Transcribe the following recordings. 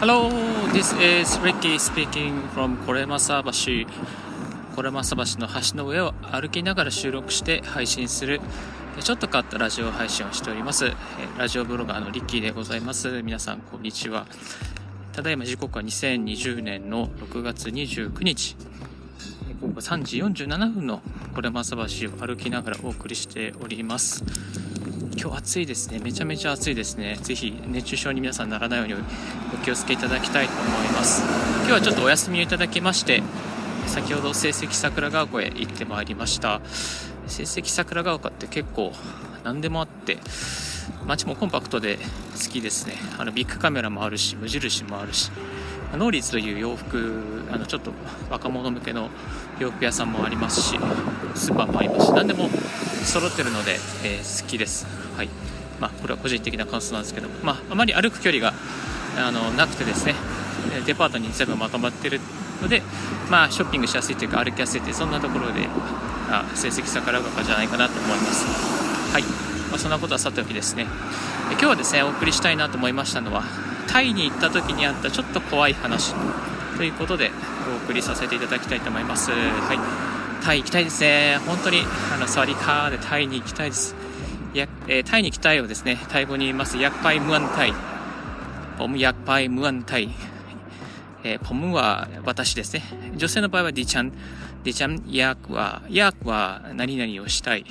Hello, this is Ricky speaking from コレマサ橋。コレマサ橋の橋の上を歩きながら収録して配信する、ちょっと変わったラジオ配信をしております。ラジオブロガーのリッキーでございます。皆さん、こんにちは。ただいま時刻は2020年の6月29日。午後3時47分のコレマサ橋を歩きながらお送りしております。今日暑いですね。めちゃめちゃ暑いですね。ぜひ熱中症に皆さんならないようにお気をつけいただきたいと思います。今日はちょっとお休みをいただきまして、先ほど成績桜川湖へ行ってまいりました。成績桜川湖って結構何でもあって、街もコンパクトで好きですね。あのビッグカメラもあるし、無印もあるし、ノーリーズという洋服、あのちょっと若者向けの洋服屋さんもありますし、スーパーもありますし、何でも揃ってるので、えー、好きです。はい。まあ、これは個人的な感想なんですけど、まあ、あまり歩く距離があのなくてですね、デパートに全部まとまってるので、まあ、ショッピングしやすいというか歩きやすいというそんなところであ成績逆らうかじゃないかなと思います。はい、まあ、そんなことはさておきですね今日はですねお送りしたいなと思いましたのはタイに行った時にあったちょっと怖い話ということでお送りさせていただきたいと思います。はいタイ行きたいですね。本当に、あの、サワリカーでタイに行きたいです。や、えー、タイに行きたいをですね、タイ語に言います。ヤッパイムアンタイ。ポムヤッパイムアンタイ。えー、ポムは私ですね。女性の場合はディチャン。ディチャン、ヤークは、ヤークは何々をしたい。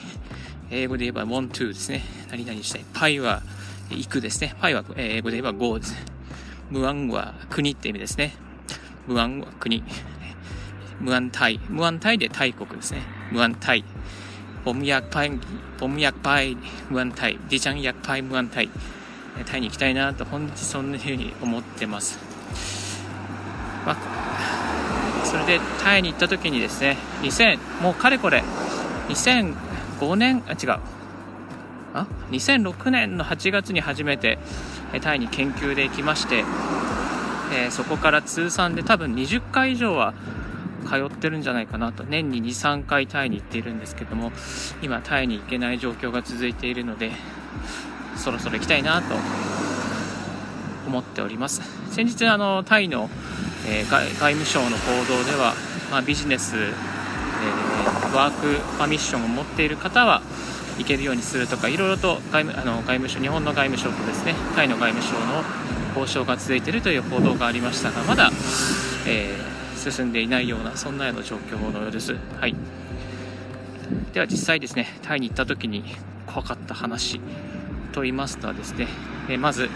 英語で言えば want to ですね。何々したい。パイは行くですね。パイは英語で言えば go です。ムアンは国って意味ですね。ムアンは国。ムアンタイ。ムアンタイでタイ国ですね。ムアンタイ。ผมอยากไปผมอยากไปเมืองไทยดิฉันอยากไปเมืองไทยタイに行きたいなと本日そんなふうに思ってます、まあ、それでタイに行った時にですね2000もうかれこれ2005年あ違うあ2006年の8月に初めてタイに研究で行きまして、えー、そこから通算で多分20回以上は 通ってるんじゃないかなと。年に23回タイに行っているんですけども今タイに行けない状況が続いているのでそろそろ行きたいなと思っております。先日あのタイの、えー、外務省の報道では、まあ、ビジネス、えー、ワークパミッションを持っている方は行けるようにするとかいろいろと外務あの外務省日本の外務省とですねタイの外務省の交渉が続いているという報道がありましたがまだ、えー、進んでいないようなそんなような状況のようです。はい、では実際ですねタイに行った時に怖かった話と言いますとはですね、えまず、え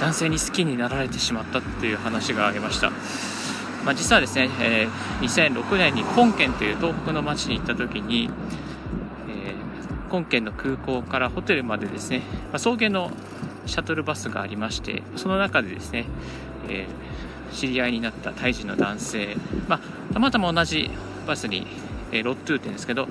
男性に好きになられてしまったという話がありました。まあ、実はですね、え2006年に根県という東北の町に行った時に、本県の空港からホテルまでですね、ま、送迎のシャトルバスがありましてその中でですね、えー、知り合いになったタイ人の男性、まあ、たまたま同じバスに、えー、ロットゥーって言うんですけど、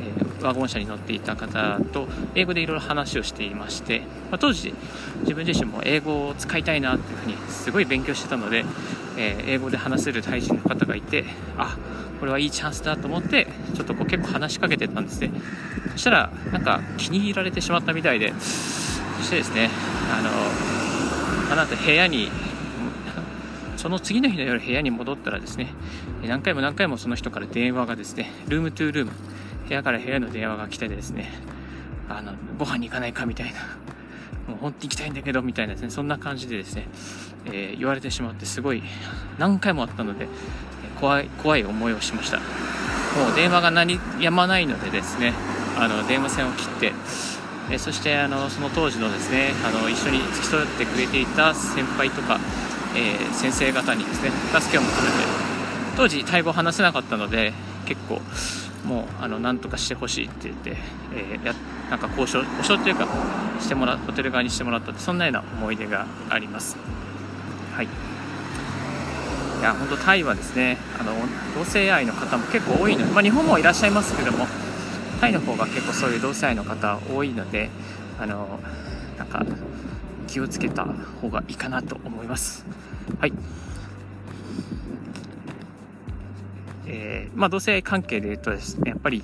えー、ワゴン車に乗っていた方と英語でいろいろ話をしていまして、まあ、当時自分自身も英語を使いたいなっていうふうにすごい勉強してたので、え英語で話せるタイ人の方がいてあこれはいいチャンスだと思ってちょっとこう結構話しかけてたんですね。そしたらなんか気に入られてしまったみたいでそしてですねあのあなた部屋にその次の日の夜部屋に戻ったらですね何回も何回もその人から電話がですねルームトゥールーム部屋から部屋の電話が来てですねあのご飯に行かないかみたいなもう本当に行きたいんだけどみたいなですねそんな感じでですね、えー、言われてしまってすごい何回もあったので怖い怖い思いをしました。もう電話が何やまないのでですねあの電話線を切ってえそしてあのその当時のですねあの一緒に付き添ってくれていた先輩とか、えー、先生方にですね助けを求めて当時タイ語を話せなかったので結構もうあの何とかしてほしいって言って、えー、やなんか交渉交渉っていうかしてもらホテル側にしてもらったってそんなような思い出があります。はい。いや本当タイはですねあの同性愛の方も結構多いので、まあ、日本もいらっしゃいますけどもタイの方が結構そういう同性愛の方多いのであのなんか気をつけた方がいいかなと思います。はい。えー、まあ、同性関係で言うとですね、やっぱり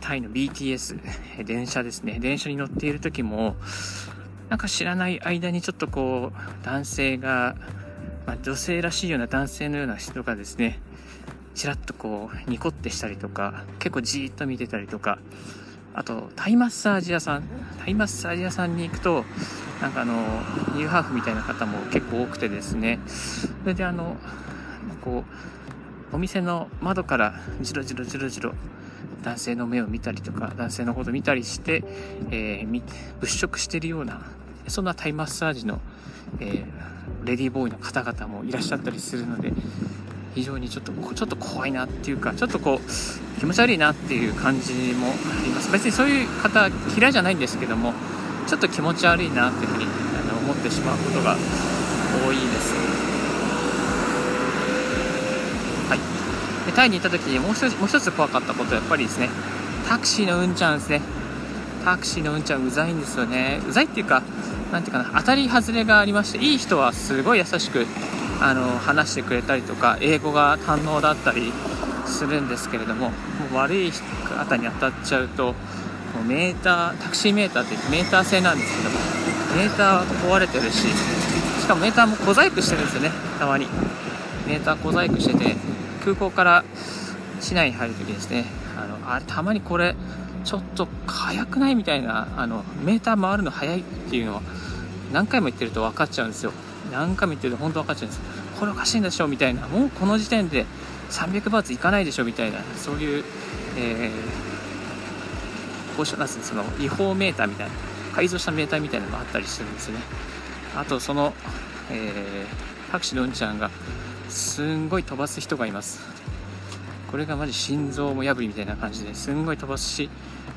タイの BTS、電車ですね、電車に乗っている時も、なんか知らない間にちょっとこう、男性がまあ、女性らしいような男性のような人がですね、ちらっとこう、ニコってしたりとか、結構じーっと見てたりとか、あと、タイマッサージ屋さん、タイマッサージ屋さんに行くと、なんかあの、ニューハーフみたいな方も結構多くてですね、それであの、こう、お店の窓からじろじろじろじろ男性の目を見たりとか、男性のこと見たりして、えー、物色してるような、そんなタイマッサージの、えー、レディーボーイの方々もいらっしゃったりするので、非常にちょっとちょっと怖いなっていうかちょっとこう気持ち悪いなっていう感じもあります。別にそういう方嫌いじゃないんですけどもちょっと気持ち悪いなっていうふうにあの思ってしまうことが多いです。はい。でタイに行った時にもう一つもう一つ怖かったことはやっぱりですねタクシーのうんちゃんですね。タクシーのうんちゃんうざいんですよね。うざいっていうかなんていうかな当たり外れがありましていい人はすごい優しくあの話してくれたりとか英語が堪能だったりするんですけれどももう悪い方に当たっちゃうともうメータータクシーメーターってメーター製なんですけどもメーター壊れてるししかもメーターも小細工してるんですよねたまに。メーター小細工してて空港から市内に入るときですねあのあれたまにこれちょっと速くないみたいなあのメーター回るの速いっていうのは何回も言ってると分かっちゃうんですよ。何回も言ってると本当分かっちゃうんです。これおかしいんでしょみたいな。もうこの時点で300バーツいかないでしょみたいな。そういう、えー、交渉なんその違法メーターみたいな。改造したメーターみたいなのがあったりするんですね。あとその、えー、タクシーのうんちゃんがすんごい飛ばす人がいます。これがマジ心臓も破りみたいな感じですんごい飛ばすし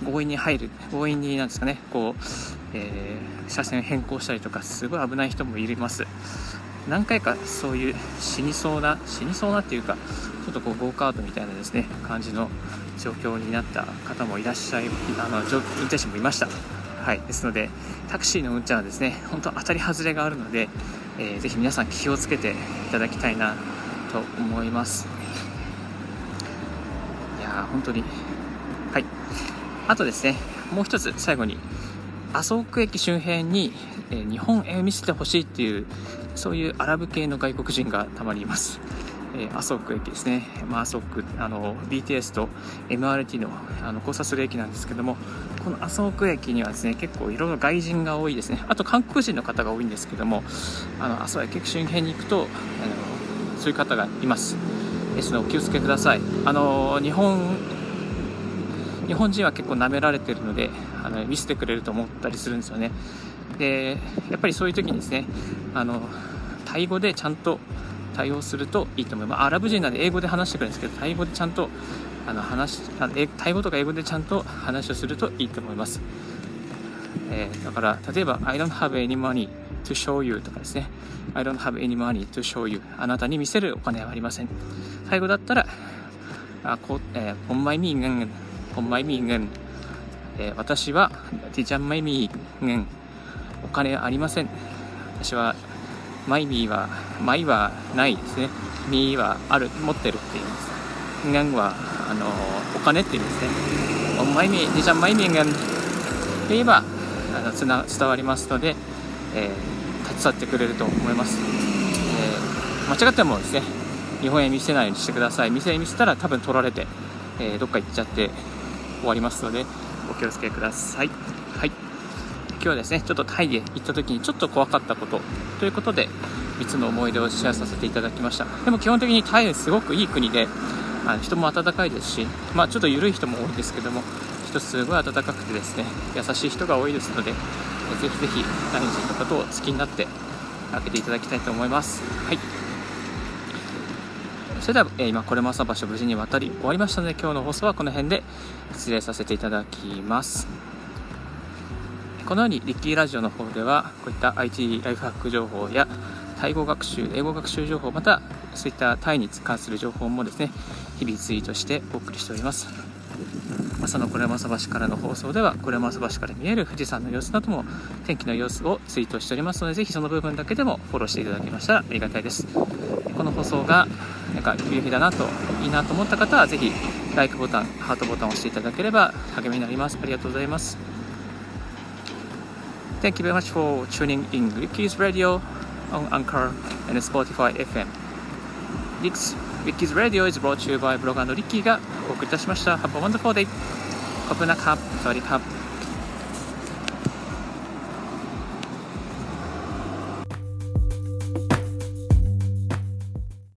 強引に入る強引になんですかねこう、えー、車線変更したりとかすごい危ない人もいます。何回かそういう死にそうな死にそうなっていうかちょっとこうゴーカートみたいなですね感じの状況になった方もいらっしゃいあの運転手もいました。はい。ですのでタクシーの運転はですね本当当たり外れがあるので、えー、ぜひ皆さん気をつけていただきたいなと思います。本当に。はい。あとですね、もう一つ最後に、麻生区駅周辺に、えー、日本絵を見せてほしいっていう、そういうアラブ系の外国人がたまにいます。えー、麻生区駅ですね、まあ、麻生区あの BTS と MRT のあの交差する駅なんですけどもこの麻生区駅にはですね結構いろいろ外人が多いですね。あと韓国人の方が多いんですけどもあの麻生駅周辺に行くとあのそういう方がいます。ですのでお気をつけくださいあの日本日本人は結構舐められてるのであの見せてくれると思ったりするんですよね。でやっぱりそういう時にですねあのタイ語でちゃんと対応するといいと思います、まあ、アラブ人なんで英語で話してくれるんですけどタイ語でちゃんとあの話タイ語とか英語でちゃんと話をするといいと思います、えー、だから例えば I don't have any money to show you とかですね。I don't have any money to show you あなたに見せるお金はありません。最後だったら、あこえー、本米ミーグン、本米ミーグン、え、私はディジャンマイミーぐん、お金ありません。私は、マイミーは、マイはないですね。ミーはある、持ってるって言います。ガンは、あの、お金って言うんですね。本米ミー、ディジャンマイミーグンて言えば、あのつな伝わりますので、えー去ってくれると思います、えー、間違ってもですね日本へ見せないようにしてください店に見せたら多分取られて、えー、どっか行っちゃって終わりますのでお気をつけください。はい。今日はですね、ちょっとタイで行った時にちょっと怖かったことということで、3つの思い出をシェアさせていただきました。でも基本的にタイすごくいい国で、あの人も温かいですし、まあちょっと緩い人も多いですけども、人すごい温かくてですね、優しい人が多いですので、ぜひぜひタイ人のことを好きになって開けていただきたいと思います。はい。それでは、えー、今、これも朝場所無事に渡り終わりましたので、今日の放送はこの辺で失礼させていただきます。このように、リッキーラジオの方では、こういった IT ライフハック情報や、タイ語学習、英語学習情報、また、そういったタイに関する情報もですね、日々ツイートしてお送りしております。朝のこれまさ橋からの放送では、これまさ橋から見える富士山の様子なども、天気の様子をツイートしておりますので、ぜひその部分だけでもフォローしていただけましたらありがたいです。この放送がなんか有益だなといいなと思った方はぜひ LIKE ボタンハートボタンを押していただければ励みになりますありがとうございます Thank you very much for tuning in Ricky's Radio on Anchor and Spotify FM. リッキーズ・ラディオ is brought to you by ブロガーのリッキーがお送りいたしました。Have a wonderful day! コナカ、サワ